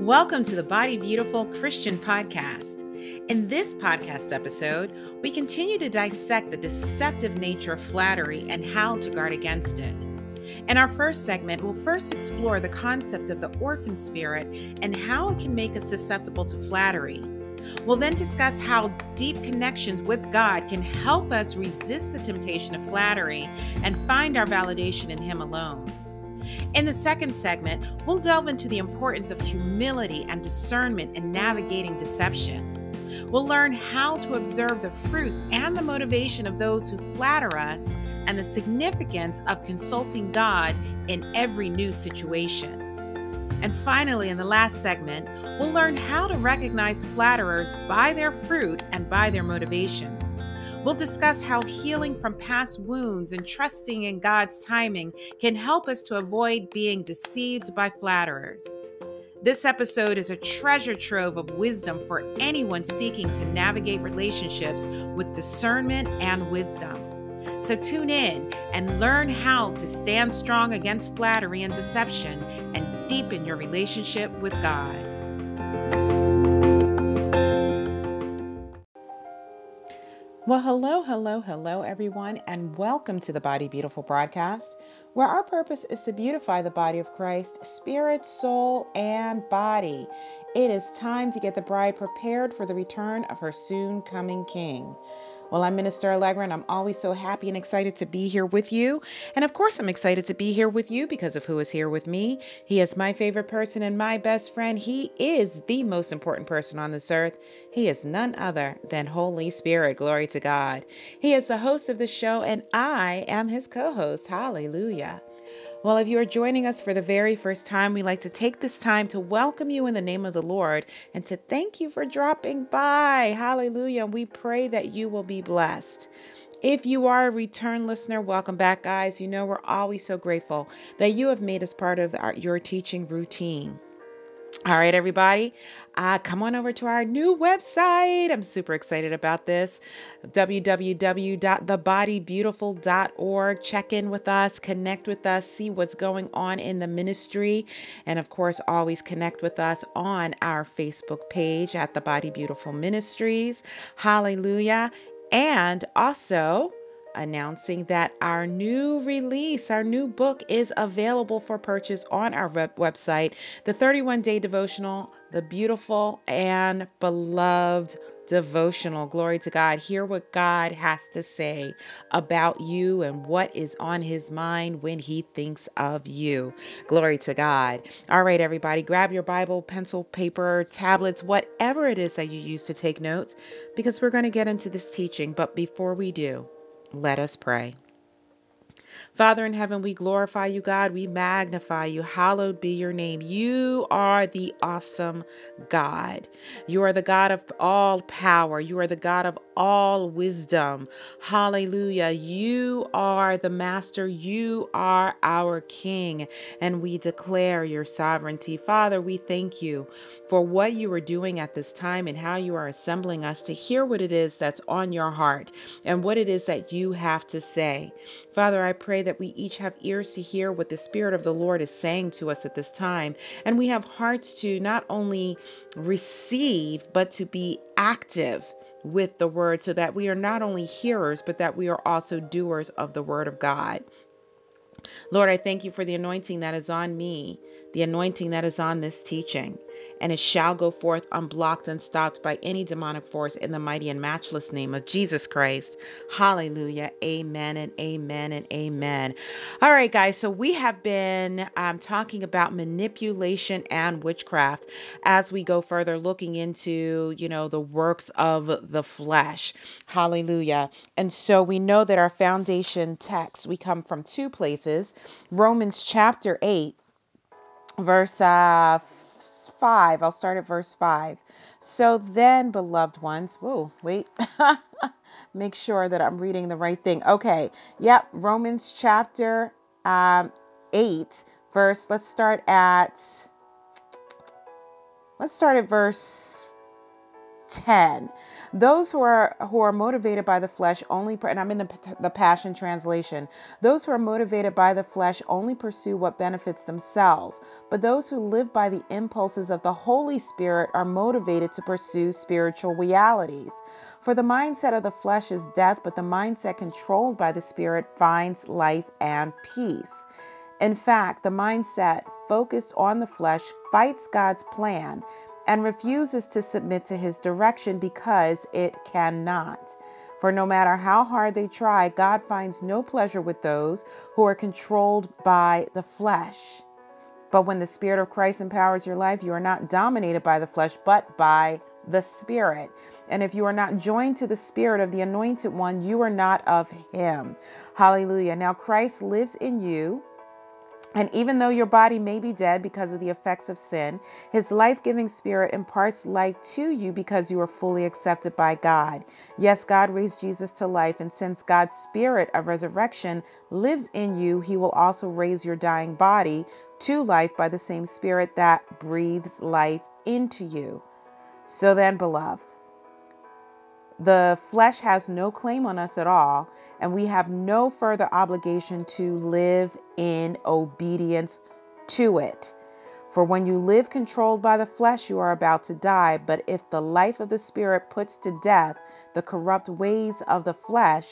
Welcome to the Body Beautiful Christian Podcast. In this podcast episode, we continue to dissect the deceptive nature of flattery and how to guard against it. In our first segment, we'll first explore the concept of the orphan spirit and how it can make us susceptible to flattery. We'll then discuss how deep connections with God can help us resist the temptation of flattery and find our validation in Him alone. In the second segment, we'll delve into the importance of humility and discernment in navigating deception. We'll learn how to observe the fruit and the motivation of those who flatter us and the significance of consulting God in every new situation. And finally, in the last segment, we'll learn how to recognize flatterers by their fruit and by their motivations. We'll discuss how healing from past wounds and trusting in God's timing can help us to avoid being deceived by flatterers. This episode is a treasure trove of wisdom for anyone seeking to navigate relationships with discernment and wisdom. So tune in and learn how to stand strong against flattery and deception and deepen your relationship with God. Well, hello, hello, hello, everyone, and welcome to the Body Beautiful broadcast, where our purpose is to beautify the body of Christ, spirit, soul, and body. It is time to get the bride prepared for the return of her soon coming King. Well, I'm Minister Allegra, and I'm always so happy and excited to be here with you. And of course, I'm excited to be here with you because of who is here with me. He is my favorite person and my best friend. He is the most important person on this earth. He is none other than Holy Spirit. Glory to God. He is the host of the show, and I am his co host. Hallelujah. Well, if you are joining us for the very first time, we'd like to take this time to welcome you in the name of the Lord and to thank you for dropping by. Hallelujah. We pray that you will be blessed. If you are a return listener, welcome back, guys. You know, we're always so grateful that you have made us part of our, your teaching routine. All right, everybody, uh, come on over to our new website. I'm super excited about this www.thebodybeautiful.org. Check in with us, connect with us, see what's going on in the ministry. And of course, always connect with us on our Facebook page at The Body Beautiful Ministries. Hallelujah. And also, announcing that our new release, our new book is available for purchase on our web- website. The 31 day devotional, the beautiful and beloved devotional. Glory to God. Hear what God has to say about you and what is on his mind when he thinks of you. Glory to God. All right, everybody, grab your Bible, pencil, paper, tablets, whatever it is that you use to take notes, because we're going to get into this teaching. But before we do, let us pray. Father in heaven, we glorify you, God. We magnify you. Hallowed be your name. You are the awesome God. You are the God of all power. You are the God of all wisdom. Hallelujah. You are the master. You are our king. And we declare your sovereignty. Father, we thank you for what you are doing at this time and how you are assembling us to hear what it is that's on your heart and what it is that you have to say. Father, I pray that we each have ears to hear what the Spirit of the Lord is saying to us at this time. And we have hearts to not only receive, but to be active with the word so that we are not only hearers, but that we are also doers of the word of God. Lord, I thank you for the anointing that is on me, the anointing that is on this teaching and it shall go forth unblocked, unstopped by any demonic force in the mighty and matchless name of Jesus Christ. Hallelujah. Amen and amen and amen. All right, guys. So we have been um, talking about manipulation and witchcraft as we go further, looking into, you know, the works of the flesh. Hallelujah. And so we know that our foundation text, we come from two places Romans chapter 8, verse uh, 5. I'll start at verse 5. So then, beloved ones, whoa, wait. Make sure that I'm reading the right thing. Okay. Yep. Romans chapter um, 8, verse, let's start at, let's start at verse 10 those who are who are motivated by the flesh only and i'm in the, the passion translation. Those who are motivated by the flesh only pursue what benefits themselves but those who live by the impulses of the holy spirit are motivated to pursue spiritual realities. For the mindset of the flesh is death but the mindset controlled by the spirit finds life and peace. In fact, the mindset focused on the flesh fights God's plan and refuses to submit to his direction because it cannot. For no matter how hard they try, God finds no pleasure with those who are controlled by the flesh. But when the Spirit of Christ empowers your life, you are not dominated by the flesh, but by the Spirit. And if you are not joined to the Spirit of the Anointed One, you are not of Him. Hallelujah. Now, Christ lives in you and even though your body may be dead because of the effects of sin, his life giving spirit imparts life to you because you are fully accepted by God. Yes, God raised Jesus to life, and since God's spirit of resurrection lives in you, he will also raise your dying body to life by the same spirit that breathes life into you. So then, beloved, the flesh has no claim on us at all, and we have no further obligation to live in obedience to it. For when you live controlled by the flesh, you are about to die. But if the life of the Spirit puts to death the corrupt ways of the flesh,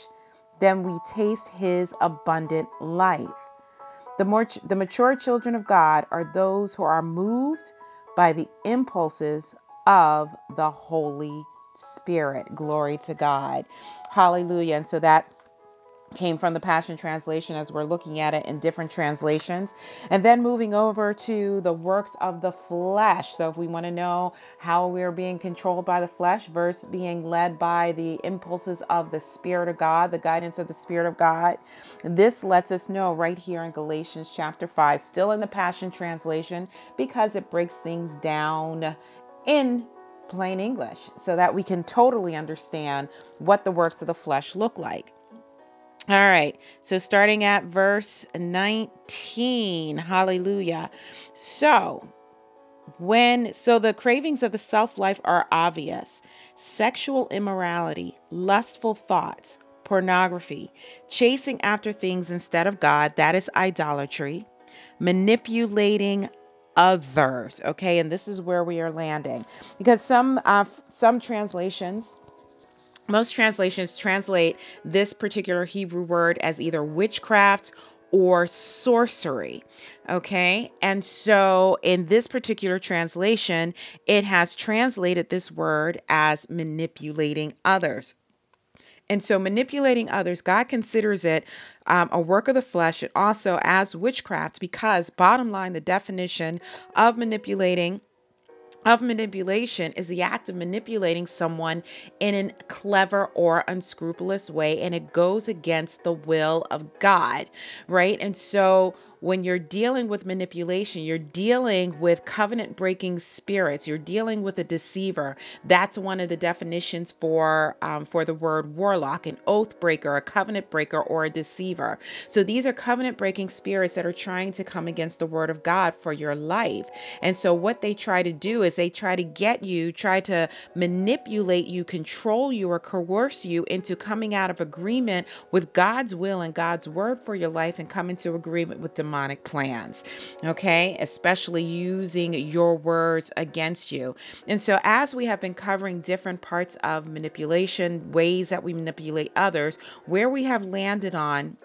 then we taste his abundant life. The, more, the mature children of God are those who are moved by the impulses of the Holy Spirit. Glory to God. Hallelujah. And so that came from the Passion Translation as we're looking at it in different translations. And then moving over to the works of the flesh. So, if we want to know how we're being controlled by the flesh versus being led by the impulses of the Spirit of God, the guidance of the Spirit of God, this lets us know right here in Galatians chapter 5, still in the Passion Translation, because it breaks things down in plain English so that we can totally understand what the works of the flesh look like. All right, so starting at verse 19, hallelujah. So, when so the cravings of the self life are obvious sexual immorality, lustful thoughts, pornography, chasing after things instead of God, that is idolatry, manipulating others. Okay, and this is where we are landing because some uh, some translations most translations translate this particular Hebrew word as either witchcraft or sorcery. Okay. And so in this particular translation, it has translated this word as manipulating others. And so, manipulating others, God considers it um, a work of the flesh and also as witchcraft because, bottom line, the definition of manipulating of manipulation is the act of manipulating someone in a clever or unscrupulous way, and it goes against the will of God, right? And so when you're dealing with manipulation, you're dealing with covenant breaking spirits. You're dealing with a deceiver. That's one of the definitions for um, for the word warlock, an oath breaker, a covenant breaker, or a deceiver. So these are covenant breaking spirits that are trying to come against the word of God for your life. And so what they try to do is they try to get you, try to manipulate you, control you, or coerce you into coming out of agreement with God's will and God's word for your life and come into agreement with the demonic plans, okay? Especially using your words against you. And so, as we have been covering different parts of manipulation, ways that we manipulate others, where we have landed on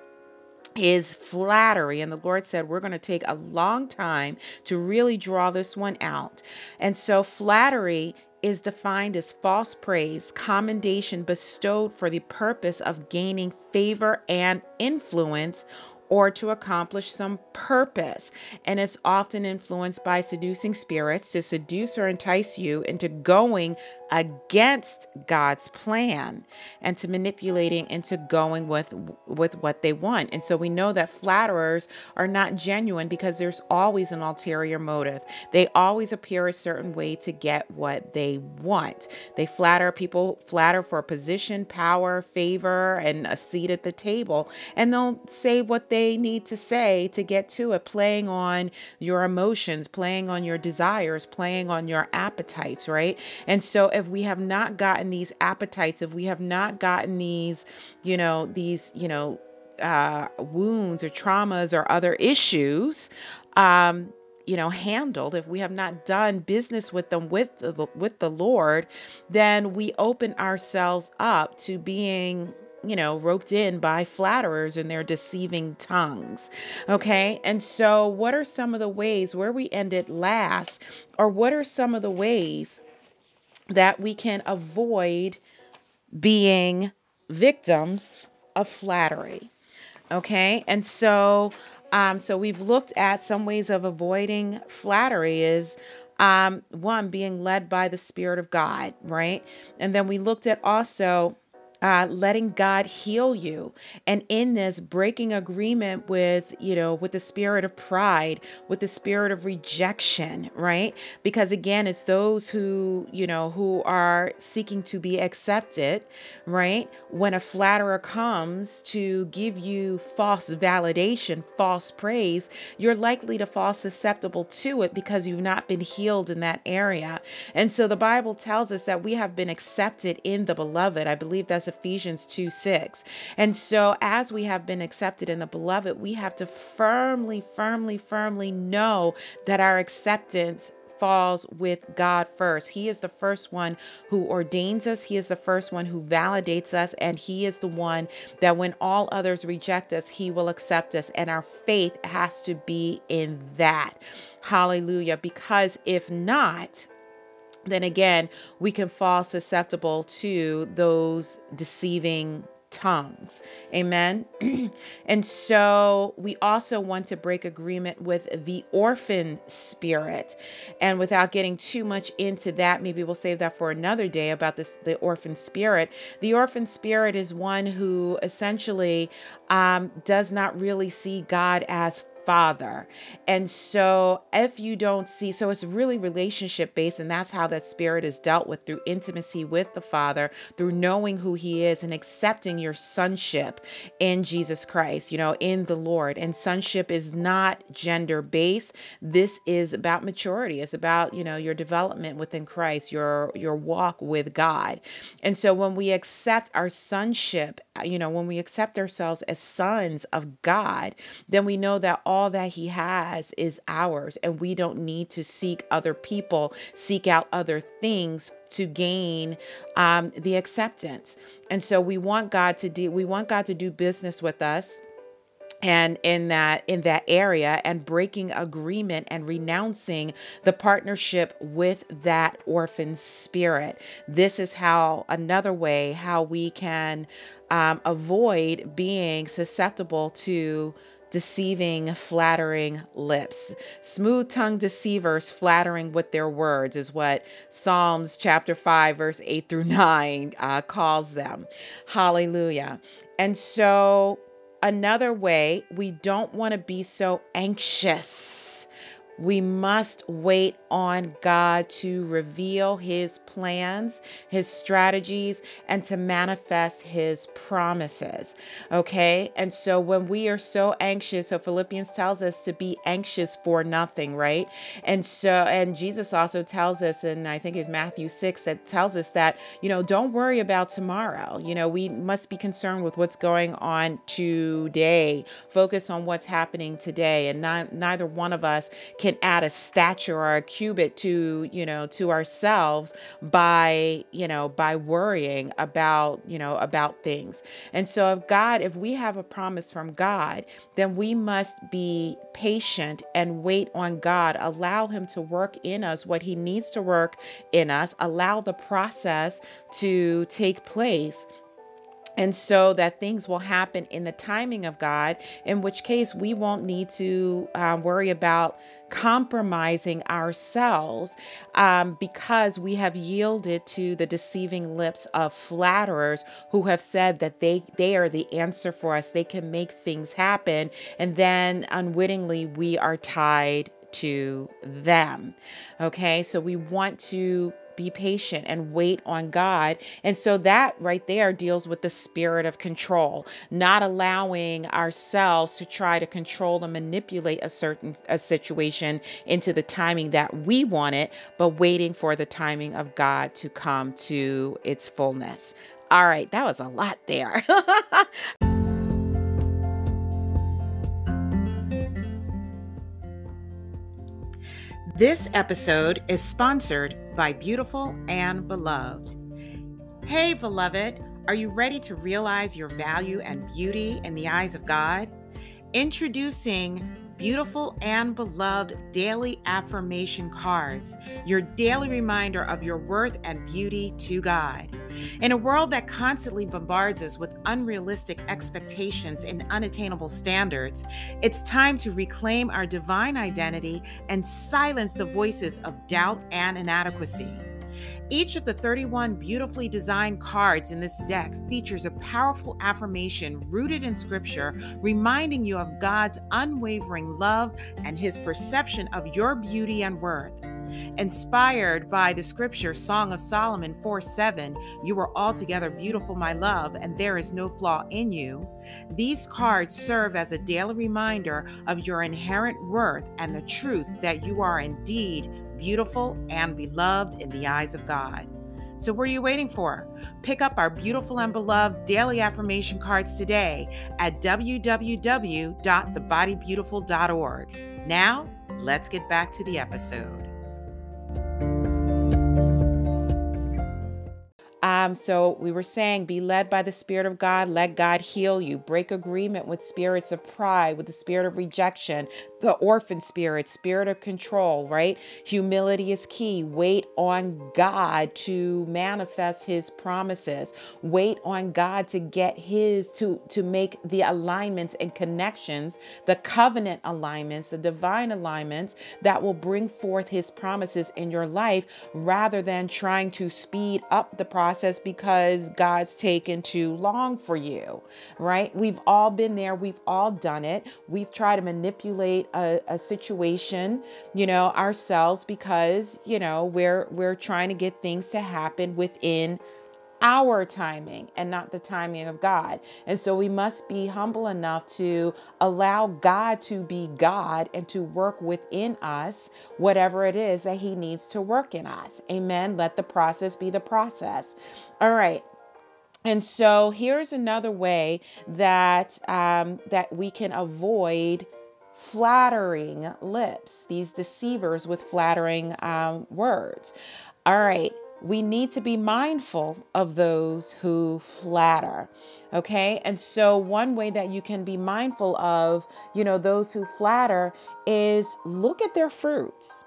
is flattery. And the Lord said, We're going to take a long time to really draw this one out. And so, flattery is defined as false praise, commendation bestowed for the purpose of gaining favor and influence or to accomplish some purpose. And it's often influenced by seducing spirits to seduce or entice you into going against God's plan and to manipulating into going with with what they want. And so we know that flatterers are not genuine because there's always an ulterior motive. They always appear a certain way to get what they want. They flatter people, flatter for position, power, favor, and a seat at the table, and they'll say what they need to say to get to it, playing on your emotions, playing on your desires, playing on your appetites, right? And so if we have not gotten these appetites, if we have not gotten these, you know, these, you know, uh, wounds or traumas or other issues, um, you know handled if we have not done business with them with the, with the lord then we open ourselves up to being you know, roped in by flatterers and their deceiving tongues. Okay. And so, what are some of the ways where we ended last, or what are some of the ways that we can avoid being victims of flattery? Okay. And so, um, so we've looked at some ways of avoiding flattery is um, one being led by the Spirit of God, right? And then we looked at also uh, letting God heal you. And in this, breaking agreement with, you know, with the spirit of pride, with the spirit of rejection, right? Because again, it's those who, you know, who are seeking to be accepted, right? When a flatterer comes to give you false validation, false praise, you're likely to fall susceptible to it because you've not been healed in that area. And so the Bible tells us that we have been accepted in the beloved. I believe that's Ephesians 2 6. And so, as we have been accepted in the beloved, we have to firmly, firmly, firmly know that our acceptance falls with God first. He is the first one who ordains us, He is the first one who validates us, and He is the one that when all others reject us, He will accept us. And our faith has to be in that. Hallelujah. Because if not, then again, we can fall susceptible to those deceiving tongues. Amen. and so we also want to break agreement with the orphan spirit. And without getting too much into that, maybe we'll save that for another day about this the orphan spirit. The orphan spirit is one who essentially um, does not really see God as father. And so, if you don't see, so it's really relationship based, and that's how that spirit is dealt with through intimacy with the Father, through knowing who He is and accepting your sonship in Jesus Christ, you know, in the Lord. And sonship is not gender based. This is about maturity. It's about, you know, your development within Christ, your your walk with God. And so when we accept our sonship, you know, when we accept ourselves as sons of God, then we know that all all that He has is ours, and we don't need to seek other people, seek out other things to gain um, the acceptance. And so we want God to do we want God to do business with us and in that in that area and breaking agreement and renouncing the partnership with that orphan spirit this is how another way how we can um, avoid being susceptible to deceiving, flattering lips. Smooth tongued deceivers flattering with their words is what Psalms chapter 5, verse 8 through 9 uh, calls them. Hallelujah. And so, another way, we don't want to be so anxious we must wait on God to reveal his plans, his strategies, and to manifest his promises. Okay. And so when we are so anxious, so Philippians tells us to be anxious for nothing, right? And so, and Jesus also tells us, and I think it's Matthew 6 that tells us that, you know, don't worry about tomorrow. You know, we must be concerned with what's going on today, focus on what's happening today. And not, neither one of us can add a stature or a cubit to you know to ourselves by you know by worrying about you know about things. And so if god if we have a promise from god then we must be patient and wait on god. Allow him to work in us what he needs to work in us. Allow the process to take place and so that things will happen in the timing of God, in which case we won't need to um, worry about compromising ourselves um, because we have yielded to the deceiving lips of flatterers who have said that they they are the answer for us. They can make things happen and then unwittingly we are tied to them. Okay? So we want to be patient and wait on God. And so that right there deals with the spirit of control, not allowing ourselves to try to control and manipulate a certain a situation into the timing that we want it, but waiting for the timing of God to come to its fullness. All right, that was a lot there. This episode is sponsored by Beautiful and Beloved. Hey, beloved, are you ready to realize your value and beauty in the eyes of God? Introducing beautiful and beloved daily affirmation cards, your daily reminder of your worth and beauty to God. In a world that constantly bombards us with unrealistic expectations and unattainable standards, it's time to reclaim our divine identity and silence the voices of doubt and inadequacy. Each of the 31 beautifully designed cards in this deck features a powerful affirmation rooted in scripture, reminding you of God's unwavering love and his perception of your beauty and worth. Inspired by the scripture Song of Solomon 4 7, you are altogether beautiful, my love, and there is no flaw in you. These cards serve as a daily reminder of your inherent worth and the truth that you are indeed beautiful and beloved in the eyes of God. So, what are you waiting for? Pick up our beautiful and beloved daily affirmation cards today at www.thebodybeautiful.org. Now, let's get back to the episode. Um, so we were saying, be led by the Spirit of God. Let God heal you. Break agreement with spirits of pride, with the spirit of rejection, the orphan spirit, spirit of control, right? Humility is key. Wait on God to manifest his promises. Wait on God to get his to to make the alignments and connections, the covenant alignments, the divine alignments that will bring forth his promises in your life rather than trying to speed up the process process because God's taken too long for you, right? We've all been there. We've all done it. We've tried to manipulate a, a situation, you know, ourselves because, you know, we're we're trying to get things to happen within our timing and not the timing of God. And so we must be humble enough to allow God to be God and to work within us whatever it is that He needs to work in us. Amen. Let the process be the process. All right. And so here's another way that um, that we can avoid flattering lips, these deceivers with flattering um, words. All right we need to be mindful of those who flatter. Okay. And so, one way that you can be mindful of, you know, those who flatter is look at their fruits.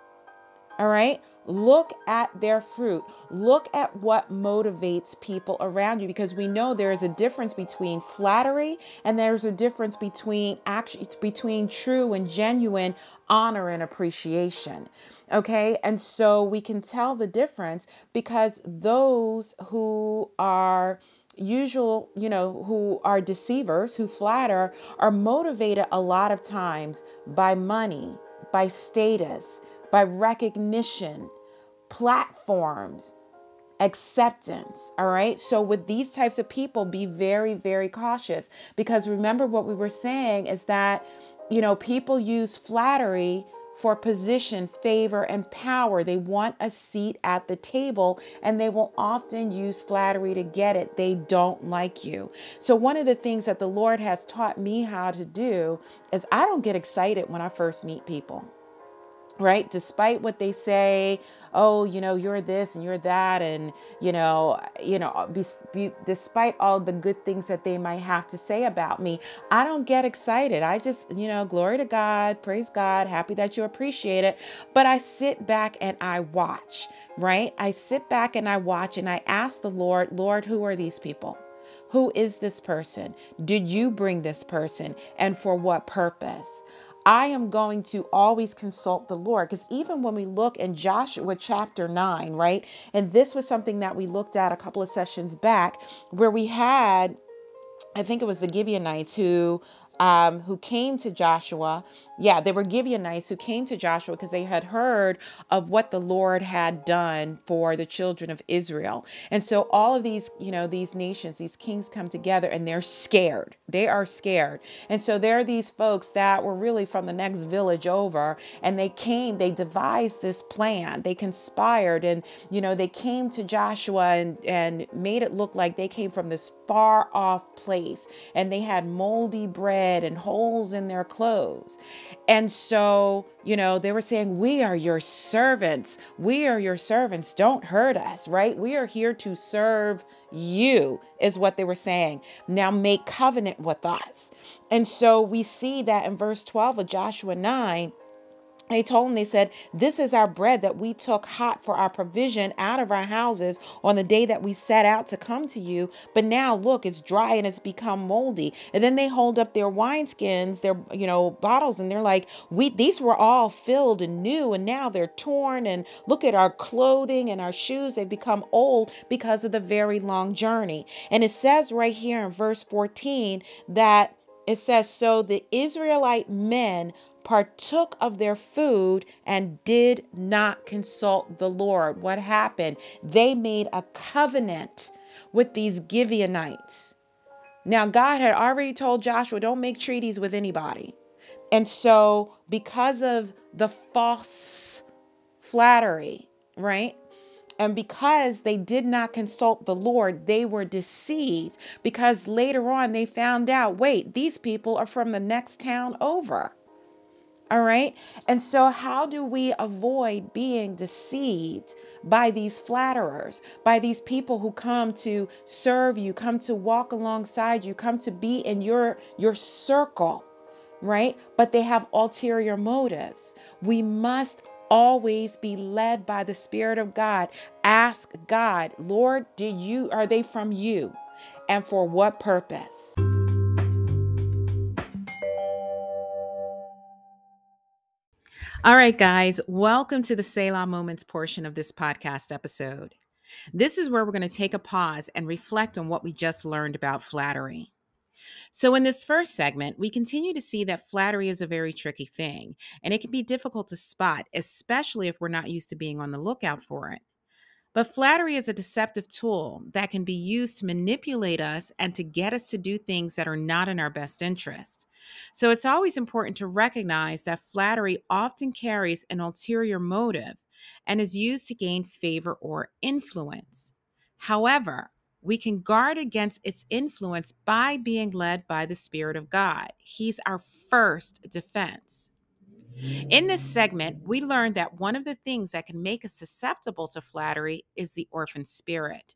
All right. Look at their fruit. Look at what motivates people around you because we know there is a difference between flattery and there's a difference between actually between true and genuine honor and appreciation. Okay? And so we can tell the difference because those who are usual, you know, who are deceivers, who flatter, are motivated a lot of times by money, by status, by recognition, platforms, acceptance. All right. So, with these types of people, be very, very cautious because remember what we were saying is that, you know, people use flattery for position, favor, and power. They want a seat at the table and they will often use flattery to get it. They don't like you. So, one of the things that the Lord has taught me how to do is I don't get excited when I first meet people right despite what they say oh you know you're this and you're that and you know you know be, be, despite all the good things that they might have to say about me i don't get excited i just you know glory to god praise god happy that you appreciate it but i sit back and i watch right i sit back and i watch and i ask the lord lord who are these people who is this person? Did you bring this person? And for what purpose? I am going to always consult the Lord. Because even when we look in Joshua chapter 9, right? And this was something that we looked at a couple of sessions back where we had, I think it was the Gibeonites who um, who came to Joshua. Yeah, they were Gibeonites who came to Joshua because they had heard of what the Lord had done for the children of Israel. And so all of these, you know, these nations, these kings come together and they're scared. They are scared. And so there are these folks that were really from the next village over and they came, they devised this plan. They conspired and, you know, they came to Joshua and, and made it look like they came from this far off place and they had moldy bread and holes in their clothes. And so, you know, they were saying, We are your servants. We are your servants. Don't hurt us, right? We are here to serve you, is what they were saying. Now make covenant with us. And so we see that in verse 12 of Joshua 9 they told him, they said, This is our bread that we took hot for our provision out of our houses on the day that we set out to come to you. But now look, it's dry and it's become moldy. And then they hold up their wineskins, their, you know, bottles, and they're like, We these were all filled and new, and now they're torn. And look at our clothing and our shoes, they've become old because of the very long journey. And it says right here in verse 14 that it says, So the Israelite men partook of their food and did not consult the Lord. What happened? They made a covenant with these Gibeonites. Now, God had already told Joshua, don't make treaties with anybody. And so, because of the false flattery, right? And because they did not consult the Lord, they were deceived because later on they found out wait, these people are from the next town over. All right. And so, how do we avoid being deceived by these flatterers, by these people who come to serve you, come to walk alongside you, come to be in your your circle, right? But they have ulterior motives. We must always be led by the spirit of God. Ask God, Lord, do you are they from you? And for what purpose? All right, guys, welcome to the Selah Moments portion of this podcast episode. This is where we're going to take a pause and reflect on what we just learned about flattery. So, in this first segment, we continue to see that flattery is a very tricky thing, and it can be difficult to spot, especially if we're not used to being on the lookout for it. But flattery is a deceptive tool that can be used to manipulate us and to get us to do things that are not in our best interest. So it's always important to recognize that flattery often carries an ulterior motive and is used to gain favor or influence. However, we can guard against its influence by being led by the Spirit of God. He's our first defense. In this segment, we learned that one of the things that can make us susceptible to flattery is the orphan spirit.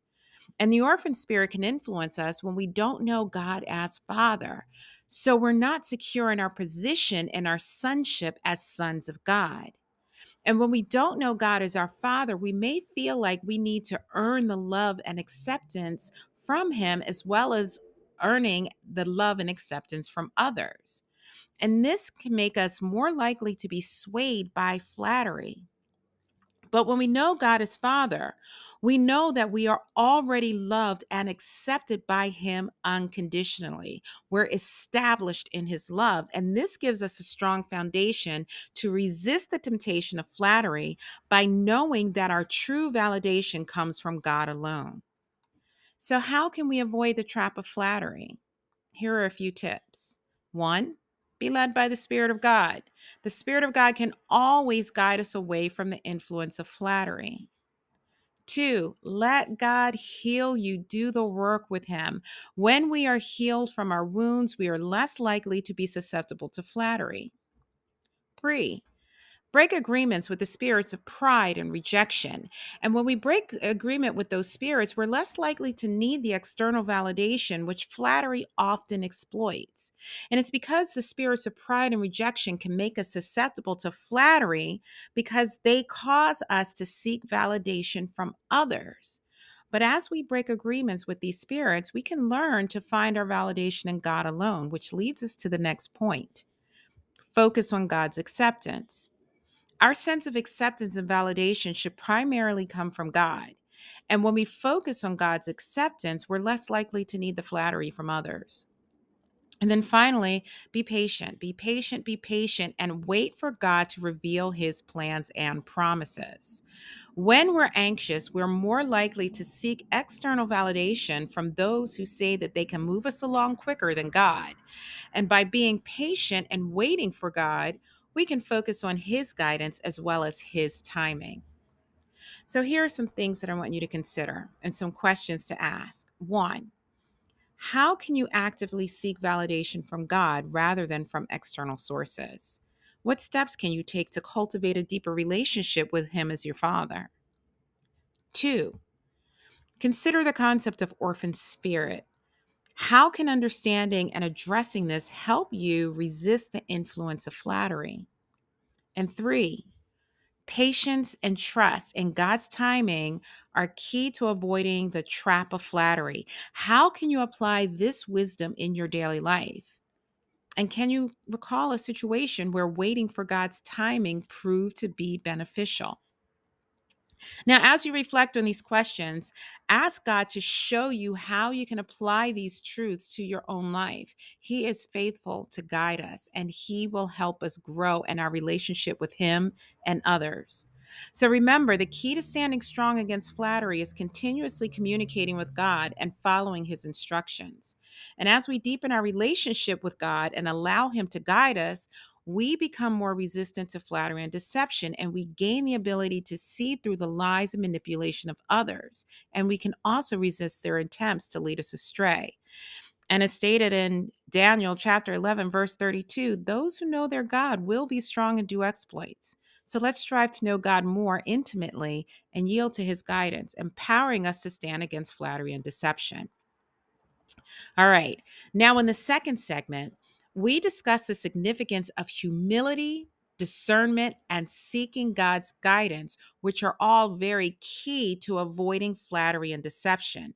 And the orphan spirit can influence us when we don't know God as Father. So we're not secure in our position and our sonship as sons of God. And when we don't know God as our Father, we may feel like we need to earn the love and acceptance from Him as well as earning the love and acceptance from others. And this can make us more likely to be swayed by flattery. But when we know God is Father, we know that we are already loved and accepted by Him unconditionally. We're established in His love. And this gives us a strong foundation to resist the temptation of flattery by knowing that our true validation comes from God alone. So, how can we avoid the trap of flattery? Here are a few tips. One, be led by the Spirit of God. The Spirit of God can always guide us away from the influence of flattery. Two, let God heal you. Do the work with Him. When we are healed from our wounds, we are less likely to be susceptible to flattery. Three, break agreements with the spirits of pride and rejection. And when we break agreement with those spirits, we're less likely to need the external validation, which flattery often exploits. And it's because the spirits of pride and rejection can make us susceptible to flattery because they cause us to seek validation from others. But as we break agreements with these spirits, we can learn to find our validation in God alone, which leads us to the next point. Focus on God's acceptance. Our sense of acceptance and validation should primarily come from God. And when we focus on God's acceptance, we're less likely to need the flattery from others. And then finally, be patient. Be patient, be patient, and wait for God to reveal his plans and promises. When we're anxious, we're more likely to seek external validation from those who say that they can move us along quicker than God. And by being patient and waiting for God, we can focus on his guidance as well as his timing. So, here are some things that I want you to consider and some questions to ask. One, how can you actively seek validation from God rather than from external sources? What steps can you take to cultivate a deeper relationship with Him as your Father? Two, consider the concept of orphan spirit. How can understanding and addressing this help you resist the influence of flattery? And three, Patience and trust in God's timing are key to avoiding the trap of flattery. How can you apply this wisdom in your daily life? And can you recall a situation where waiting for God's timing proved to be beneficial? Now, as you reflect on these questions, ask God to show you how you can apply these truths to your own life. He is faithful to guide us, and He will help us grow in our relationship with Him and others. So remember, the key to standing strong against flattery is continuously communicating with God and following His instructions. And as we deepen our relationship with God and allow Him to guide us, we become more resistant to flattery and deception, and we gain the ability to see through the lies and manipulation of others. And we can also resist their attempts to lead us astray. And as stated in Daniel chapter 11, verse 32, those who know their God will be strong and do exploits. So let's strive to know God more intimately and yield to his guidance, empowering us to stand against flattery and deception. All right. Now, in the second segment, we discuss the significance of humility, discernment, and seeking God's guidance, which are all very key to avoiding flattery and deception.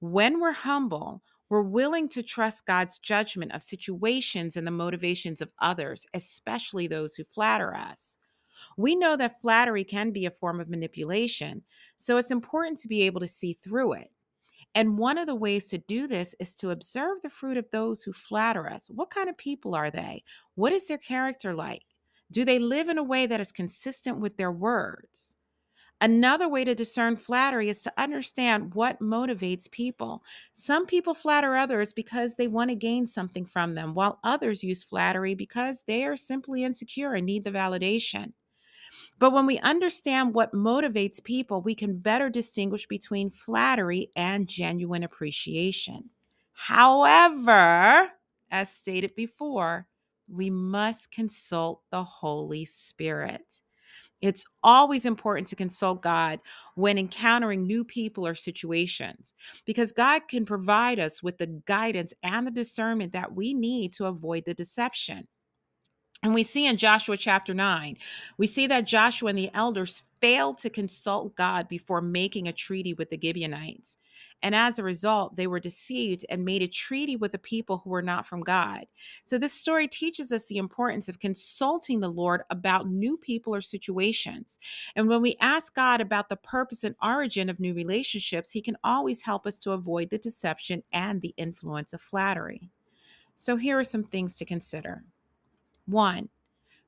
When we're humble, we're willing to trust God's judgment of situations and the motivations of others, especially those who flatter us. We know that flattery can be a form of manipulation, so it's important to be able to see through it. And one of the ways to do this is to observe the fruit of those who flatter us. What kind of people are they? What is their character like? Do they live in a way that is consistent with their words? Another way to discern flattery is to understand what motivates people. Some people flatter others because they want to gain something from them, while others use flattery because they are simply insecure and need the validation. But when we understand what motivates people, we can better distinguish between flattery and genuine appreciation. However, as stated before, we must consult the Holy Spirit. It's always important to consult God when encountering new people or situations because God can provide us with the guidance and the discernment that we need to avoid the deception. And we see in Joshua chapter 9, we see that Joshua and the elders failed to consult God before making a treaty with the Gibeonites. And as a result, they were deceived and made a treaty with the people who were not from God. So, this story teaches us the importance of consulting the Lord about new people or situations. And when we ask God about the purpose and origin of new relationships, He can always help us to avoid the deception and the influence of flattery. So, here are some things to consider. One,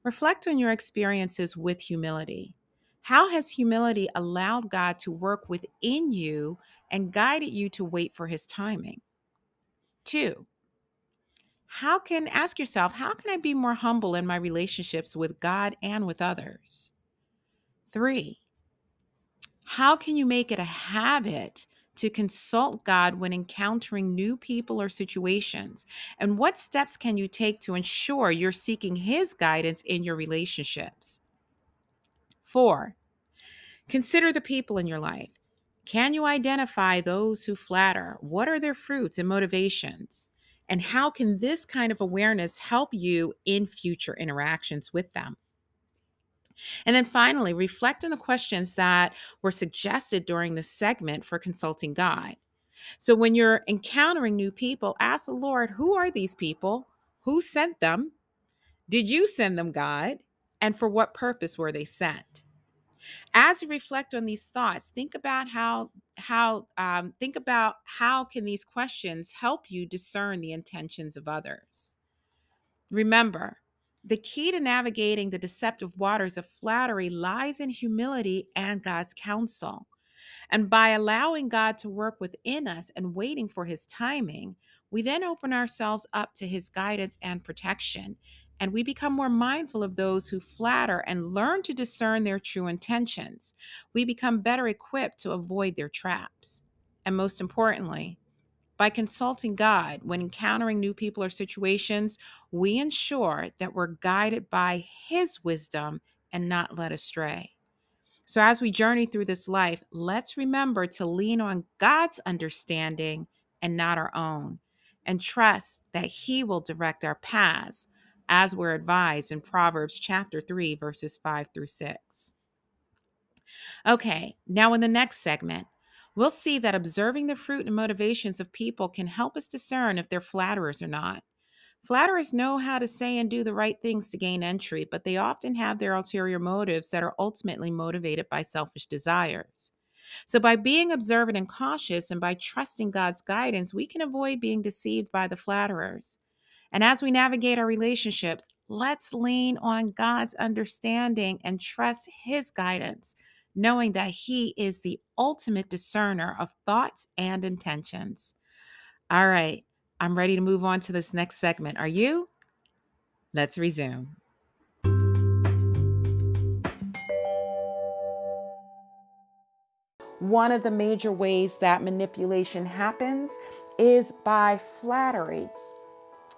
reflect on your experiences with humility. How has humility allowed God to work within you and guided you to wait for his timing? Two, how can ask yourself, how can I be more humble in my relationships with God and with others? Three, how can you make it a habit to consult God when encountering new people or situations? And what steps can you take to ensure you're seeking His guidance in your relationships? Four, consider the people in your life. Can you identify those who flatter? What are their fruits and motivations? And how can this kind of awareness help you in future interactions with them? And then finally, reflect on the questions that were suggested during this segment for Consulting God. So when you're encountering new people, ask the Lord, who are these people? Who sent them? Did you send them, God? And for what purpose were they sent? As you reflect on these thoughts, think about how how um, think about how can these questions help you discern the intentions of others. Remember, the key to navigating the deceptive waters of flattery lies in humility and God's counsel. And by allowing God to work within us and waiting for his timing, we then open ourselves up to his guidance and protection. And we become more mindful of those who flatter and learn to discern their true intentions. We become better equipped to avoid their traps. And most importantly, by consulting God when encountering new people or situations, we ensure that we're guided by His wisdom and not led astray. So, as we journey through this life, let's remember to lean on God's understanding and not our own, and trust that He will direct our paths as we're advised in Proverbs chapter 3, verses 5 through 6. Okay, now in the next segment, we'll see that observing the fruit and motivations of people can help us discern if they're flatterers or not. Flatterers know how to say and do the right things to gain entry, but they often have their ulterior motives that are ultimately motivated by selfish desires. So, by being observant and cautious and by trusting God's guidance, we can avoid being deceived by the flatterers. And as we navigate our relationships, let's lean on God's understanding and trust His guidance, knowing that He is the ultimate discerner of thoughts and intentions. All right. I'm ready to move on to this next segment. Are you? Let's resume. One of the major ways that manipulation happens is by flattery.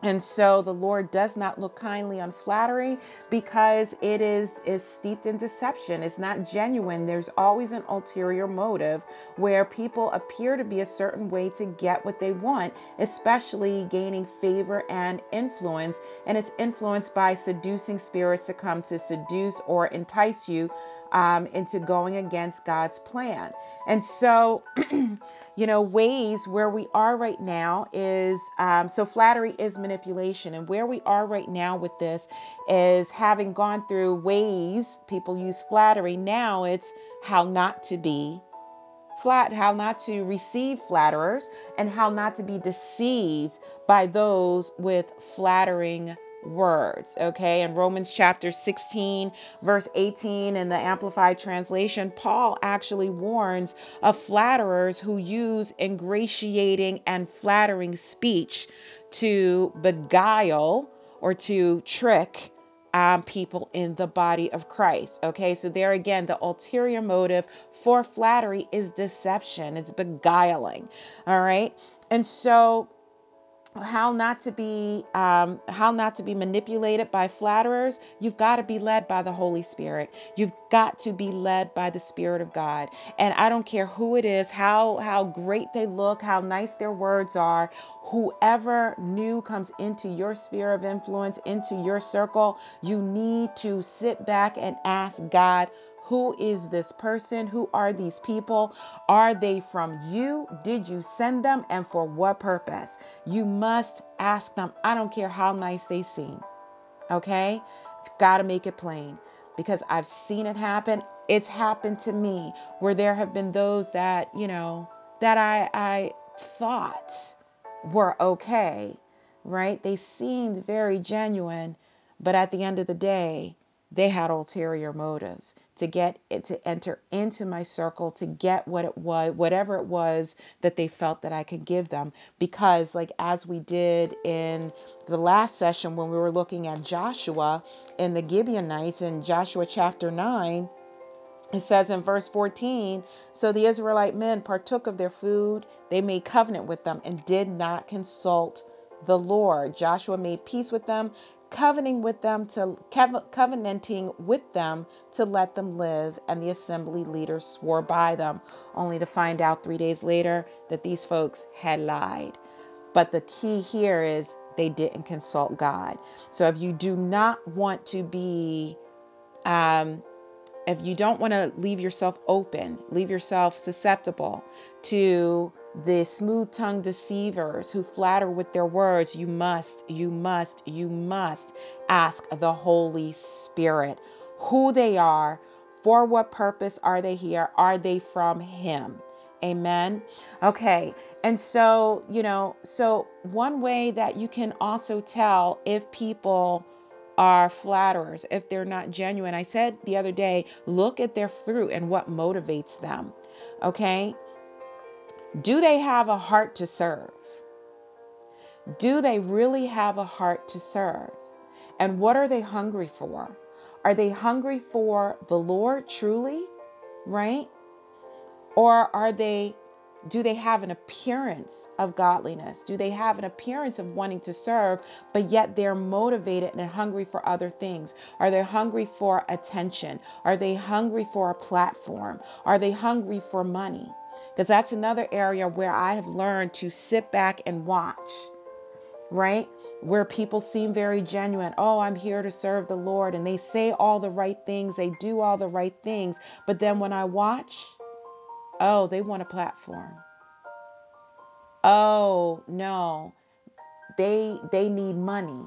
And so the Lord does not look kindly on flattery because it is is steeped in deception. It's not genuine. There's always an ulterior motive where people appear to be a certain way to get what they want, especially gaining favor and influence. And it's influenced by seducing spirits to come to seduce or entice you um, into going against God's plan. And so you know, ways where we are right now is um, so flattery is manipulation. And where we are right now with this is having gone through ways people use flattery. Now it's how not to be flat, how not to receive flatterers, and how not to be deceived by those with flattering words. Okay. In Romans chapter 16, verse 18, in the Amplified Translation, Paul actually warns of flatterers who use ingratiating and flattering speech to beguile or to trick um, people in the body of Christ. Okay, so there again, the ulterior motive for flattery is deception, it's beguiling. All right, and so how not to be um, how not to be manipulated by flatterers. You've got to be led by the holy spirit. You've got to be led by the spirit of god. And i don't care who it is how how great they look how nice their words are whoever new comes into your sphere of influence into your circle you need to sit back and ask god who is this person? Who are these people? Are they from you? Did you send them? And for what purpose? You must ask them. I don't care how nice they seem. Okay? Got to make it plain because I've seen it happen. It's happened to me where there have been those that, you know, that I I thought were okay, right? They seemed very genuine, but at the end of the day, they had ulterior motives to get it to enter into my circle to get what it was whatever it was that they felt that I could give them because like as we did in the last session when we were looking at Joshua and the Gibeonites in Joshua chapter 9 it says in verse 14 so the Israelite men partook of their food they made covenant with them and did not consult the Lord. Joshua made peace with them covenanting with them to covenanting with them to let them live and the assembly leaders swore by them only to find out 3 days later that these folks had lied. But the key here is they didn't consult God. So if you do not want to be um if you don't want to leave yourself open leave yourself susceptible to the smooth tongued deceivers who flatter with their words, you must, you must, you must ask the Holy Spirit who they are, For what purpose are they here? Are they from Him? Amen. Okay. And so, you know, so one way that you can also tell if people are flatterers, if they're not genuine, I said the other day, look at their fruit and what motivates them. Okay. Do they have a heart to serve? Do they really have a heart to serve? And what are they hungry for? Are they hungry for the Lord truly? Right? Or are they do they have an appearance of godliness? Do they have an appearance of wanting to serve, but yet they're motivated and hungry for other things? Are they hungry for attention? Are they hungry for a platform? Are they hungry for money? Because that's another area where I have learned to sit back and watch, right? Where people seem very genuine. Oh, I'm here to serve the Lord. And they say all the right things, they do all the right things. But then when I watch, Oh, they want a platform. Oh, no. They they need money,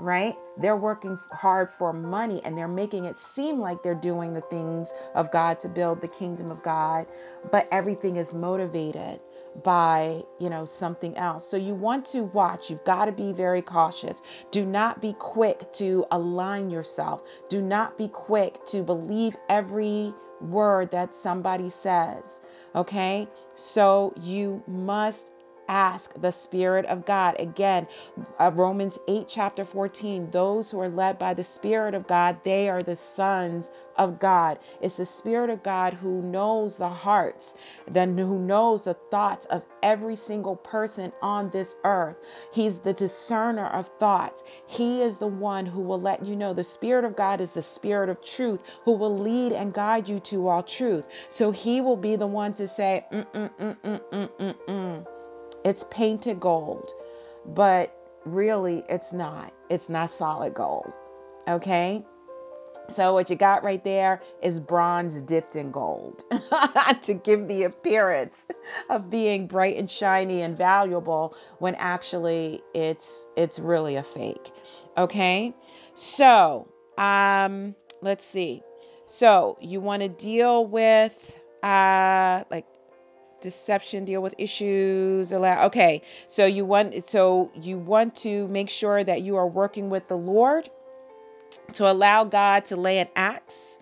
right? They're working hard for money and they're making it seem like they're doing the things of God to build the kingdom of God, but everything is motivated by you know something else so you want to watch you've got to be very cautious do not be quick to align yourself do not be quick to believe every word that somebody says. Okay. So you must ask the Spirit of God. Again, uh, Romans 8, chapter 14. Those who are led by the Spirit of God, they are the sons of God. It's the Spirit of God who knows the hearts, then who knows the thoughts of every single person on this earth. He's the discerner of thoughts. He is the one who will let you know. The Spirit of God is the Spirit of truth who will lead and guide you to all truth. So he will be the one to say, mm, mm, mm, mm, mm, mm, mm. It's painted gold, but really it's not. It's not solid gold. Okay? So what you got right there is bronze dipped in gold to give the appearance of being bright and shiny and valuable when actually it's it's really a fake. Okay? So, um let's see. So, you want to deal with uh like deception deal with issues allow okay so you want so you want to make sure that you are working with the lord to allow god to lay an axe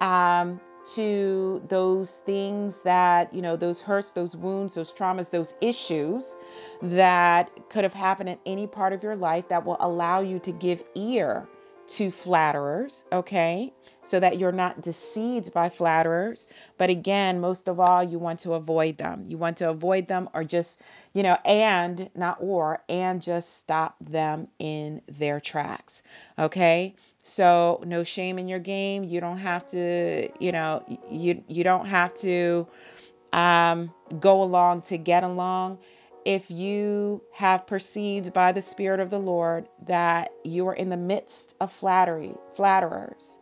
um, to those things that you know those hurts those wounds those traumas those issues that could have happened in any part of your life that will allow you to give ear to flatterers, okay? So that you're not deceived by flatterers. But again, most of all, you want to avoid them. You want to avoid them or just, you know, and not or, and just stop them in their tracks, okay? So no shame in your game. You don't have to, you know, you you don't have to um, go along to get along if you have perceived by the Spirit of the Lord that you are in the midst of flattery, flatterers,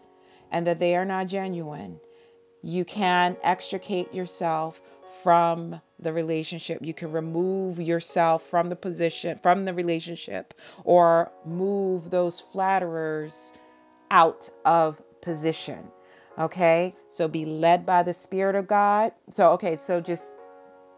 and that they are not genuine, you can extricate yourself from the relationship. You can remove yourself from the position, from the relationship, or move those flatterers out of position. Okay, so be led by the Spirit of God. So, okay, so just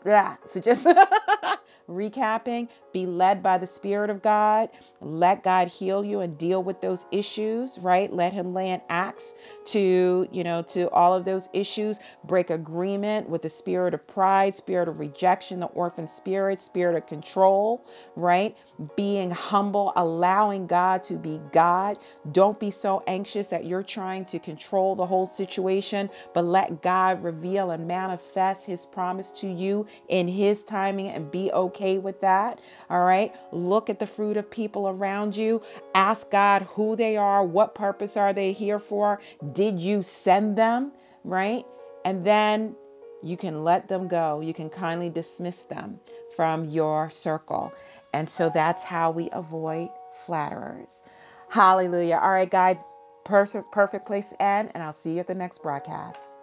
yeah, so just recapping, be led by the Spirit of God. Let God heal you and deal with those issues, right? Let Him lay an axe to, you know, to all of those issues. Break agreement with the spirit of pride, spirit of rejection, the orphan spirit, spirit of control, right? Being humble, allowing God to be God. Don't be so anxious that you're trying to control the whole situation, but let God reveal and manifest His promise to you in His timing and be okay with that. All right. Look at the fruit of people around you. Ask God who they are, what purpose are they here for? Did you send them? Right. And then you can let them go. You can kindly dismiss them from your circle. And so that's how we avoid flatterers. Hallelujah. All right, guys. Perfect place to end, and I'll see you at the next broadcast.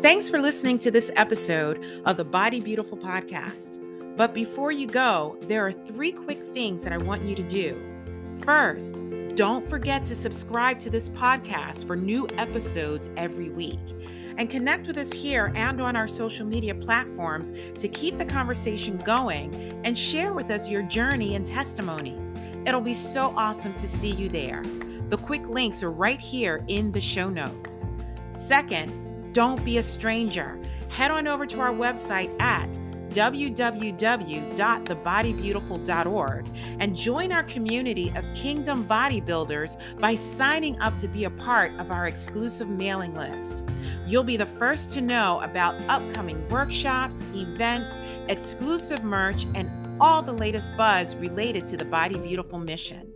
Thanks for listening to this episode of the Body Beautiful podcast. But before you go, there are three quick things that I want you to do. First, don't forget to subscribe to this podcast for new episodes every week. And connect with us here and on our social media platforms to keep the conversation going and share with us your journey and testimonies. It'll be so awesome to see you there. The quick links are right here in the show notes. Second, don't be a stranger. Head on over to our website at www.thebodybeautiful.org and join our community of kingdom bodybuilders by signing up to be a part of our exclusive mailing list. You'll be the first to know about upcoming workshops, events, exclusive merch, and all the latest buzz related to the Body Beautiful mission.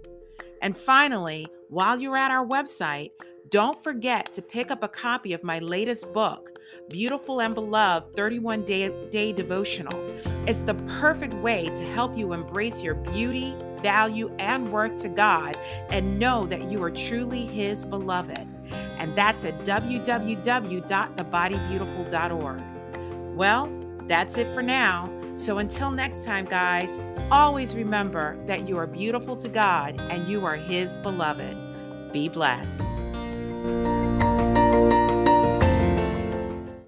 And finally, while you're at our website, don't forget to pick up a copy of my latest book, Beautiful and Beloved 31 Day, Day Devotional. It's the perfect way to help you embrace your beauty, value, and worth to God and know that you are truly His beloved. And that's at www.thebodybeautiful.org. Well, that's it for now. So until next time, guys, always remember that you are beautiful to God and you are His beloved. Be blessed. Thank you.